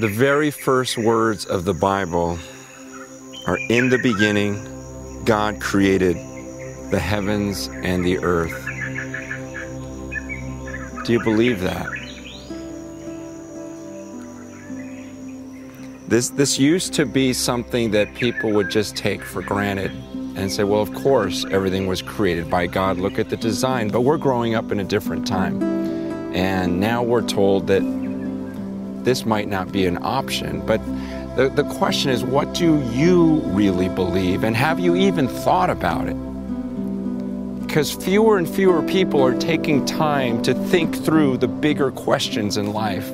The very first words of the Bible are In the beginning, God created the heavens and the earth. Do you believe that? This, this used to be something that people would just take for granted and say, well, of course, everything was created by God. Look at the design. But we're growing up in a different time. And now we're told that this might not be an option. But the, the question is, what do you really believe? And have you even thought about it? Because fewer and fewer people are taking time to think through the bigger questions in life.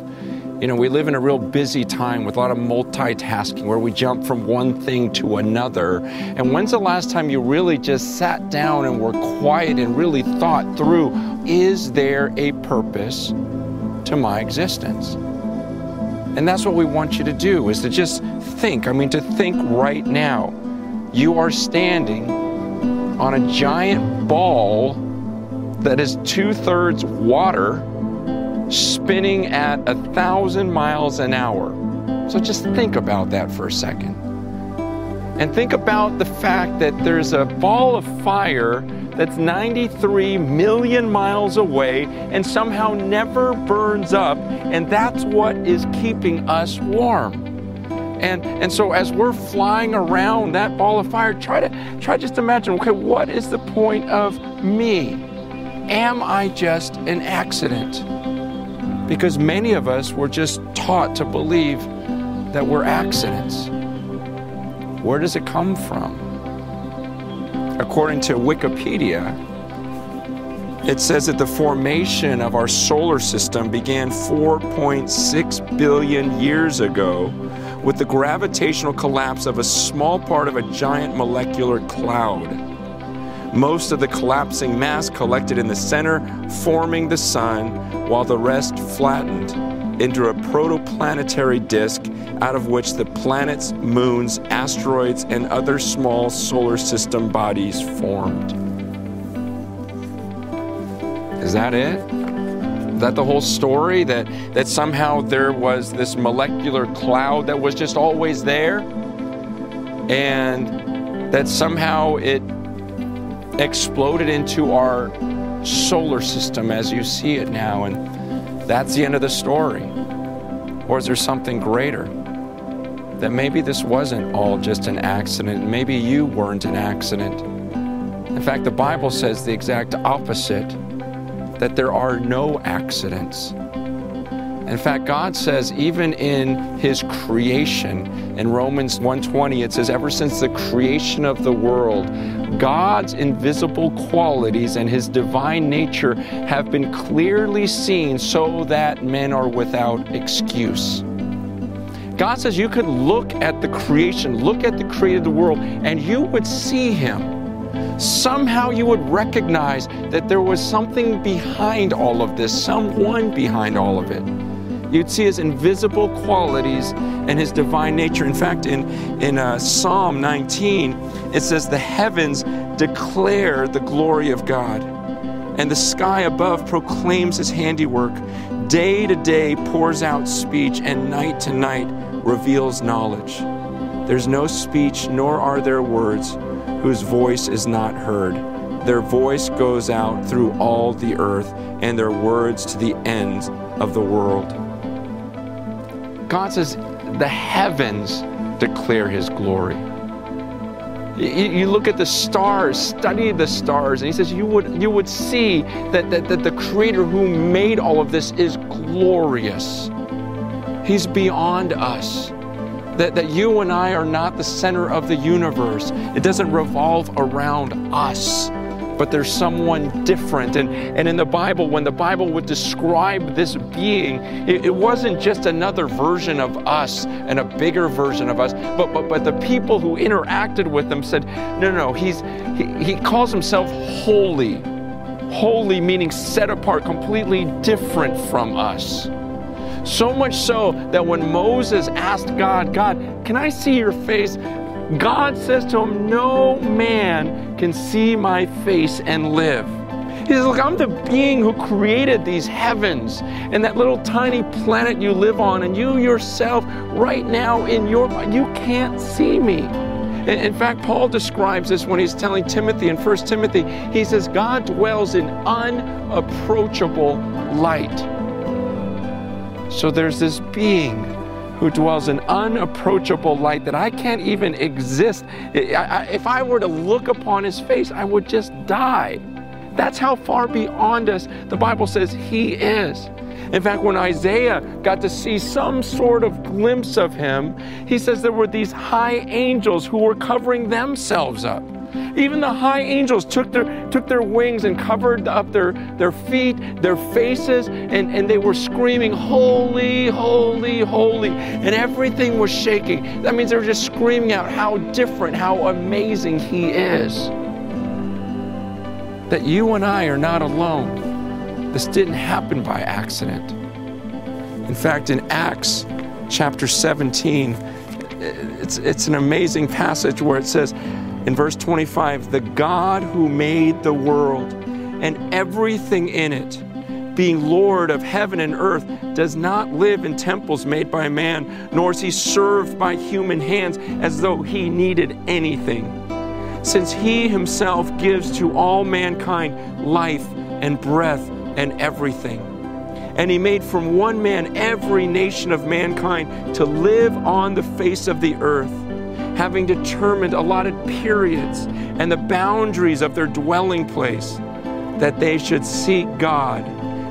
You know, we live in a real busy time with a lot of multitasking where we jump from one thing to another. And when's the last time you really just sat down and were quiet and really thought through is there a purpose to my existence? And that's what we want you to do is to just think. I mean, to think right now. You are standing on a giant ball that is two thirds water spinning at a thousand miles an hour. So just think about that for a second. And think about the fact that there's a ball of fire that's 93 million miles away and somehow never burns up, and that's what is keeping us warm. And, and so as we're flying around that ball of fire, try to try just imagine, okay, what is the point of me? Am I just an accident? Because many of us were just taught to believe that we're accidents. Where does it come from? According to Wikipedia, it says that the formation of our solar system began 4.6 billion years ago with the gravitational collapse of a small part of a giant molecular cloud. Most of the collapsing mass collected in the center, forming the sun, while the rest flattened into a protoplanetary disk out of which the planets, moons, asteroids, and other small solar system bodies formed. Is that it? Is that the whole story? That, that somehow there was this molecular cloud that was just always there? And that somehow it exploded into our solar system as you see it now, and that's the end of the story? Or is there something greater? That maybe this wasn't all just an accident, maybe you weren't an accident. In fact, the Bible says the exact opposite that there are no accidents. In fact, God says even in his creation, in Romans 1:20 it says ever since the creation of the world, God's invisible qualities and his divine nature have been clearly seen so that men are without excuse. God says you could look at the creation, look at the created world, and you would see him somehow you would recognize that there was something behind all of this, someone behind all of it. You'd see his invisible qualities and his divine nature. In fact, in, in uh, Psalm 19, it says, The heavens declare the glory of God, and the sky above proclaims his handiwork. Day to day pours out speech, and night to night reveals knowledge. There's no speech, nor are there words whose voice is not heard. Their voice goes out through all the earth, and their words to the ends of the world. God says, the heavens declare his glory. You, look at the stars, study the stars, and he says you would, you would see that, that, that the creator who made all of this is glorious. He's beyond us. That, that you and I are not the center of the universe. It doesn't revolve around us but there's someone different. And, and in the Bible, when the Bible would describe this being, it, it, wasn't just another version of us and a bigger version of us, but, but, but the people who interacted with him said, no, no, he's, he, he calls himself holy. Holy meaning set apart, completely different from us. So much so that when Moses asked God, God, can I see your face? God says to him, No man can see my face and live. He says, Look, I'm the being who created these heavens and that little tiny planet you live on, and you yourself, right now in your you can't see me. In fact, Paul describes this when he's telling Timothy in 1 Timothy. He says, God dwells in unapproachable light. So there's this being who dwells in unapproachable light that I can't even exist. If I were to look upon his face, I would just die. That's how far beyond us the Bible says he is. In fact, when Isaiah got to see some sort of glimpse of him, he says there were these high angels who were covering themselves up. Even the high angels took their, took their wings and covered up their, their feet, their faces, and, and they were screaming, Holy, holy, holy. And everything was shaking. That means they were just screaming out how different, how amazing He is. That you and I are not alone. This didn't happen by accident. In fact, in Acts chapter 17, it's, it's an amazing passage where it says, in verse 25, the God who made the world and everything in it, being Lord of heaven and earth, does not live in temples made by man, nor is he served by human hands as though he needed anything. Since he himself gives to all mankind life and breath and everything. And he made from one man every nation of mankind to live on the face of the earth having determined allotted periods and the boundaries of their dwelling place, that they should seek God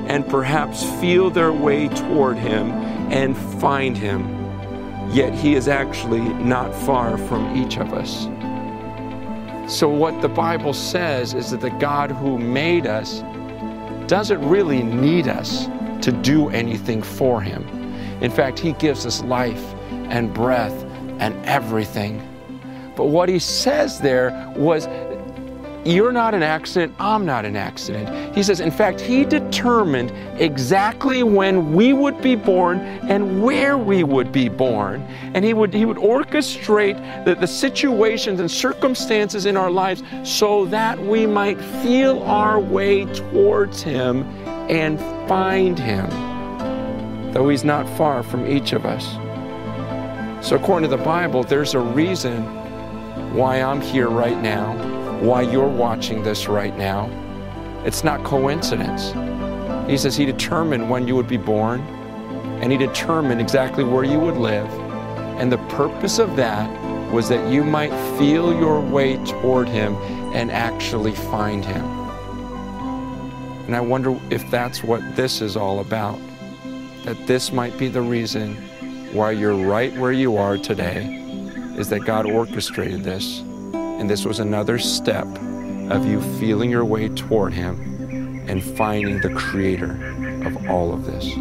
and perhaps feel their way toward Him and find Him. Yet He is actually not far from each of us. So, what the Bible says is that the God who made us doesn't really need us to do anything for Him. In fact, He gives us life and breath and everything. But what he says there was, You're not an accident, I'm not an accident. He says, In fact, he determined exactly when we would be born and where we would be born. And he would, he would orchestrate the, the situations and circumstances in our lives so that we might feel our way towards him and find him, though he's not far from each of us. So, according to the Bible, there's a reason why I'm here right now, why you're watching this right now. It's not coincidence. He says He determined when you would be born, and He determined exactly where you would live. And the purpose of that was that you might feel your way toward Him and actually find Him. And I wonder if that's what this is all about. That this might be the reason why you're right where you are today is that God orchestrated this. And this was another step of you feeling your way toward Him and finding the creator of all of this.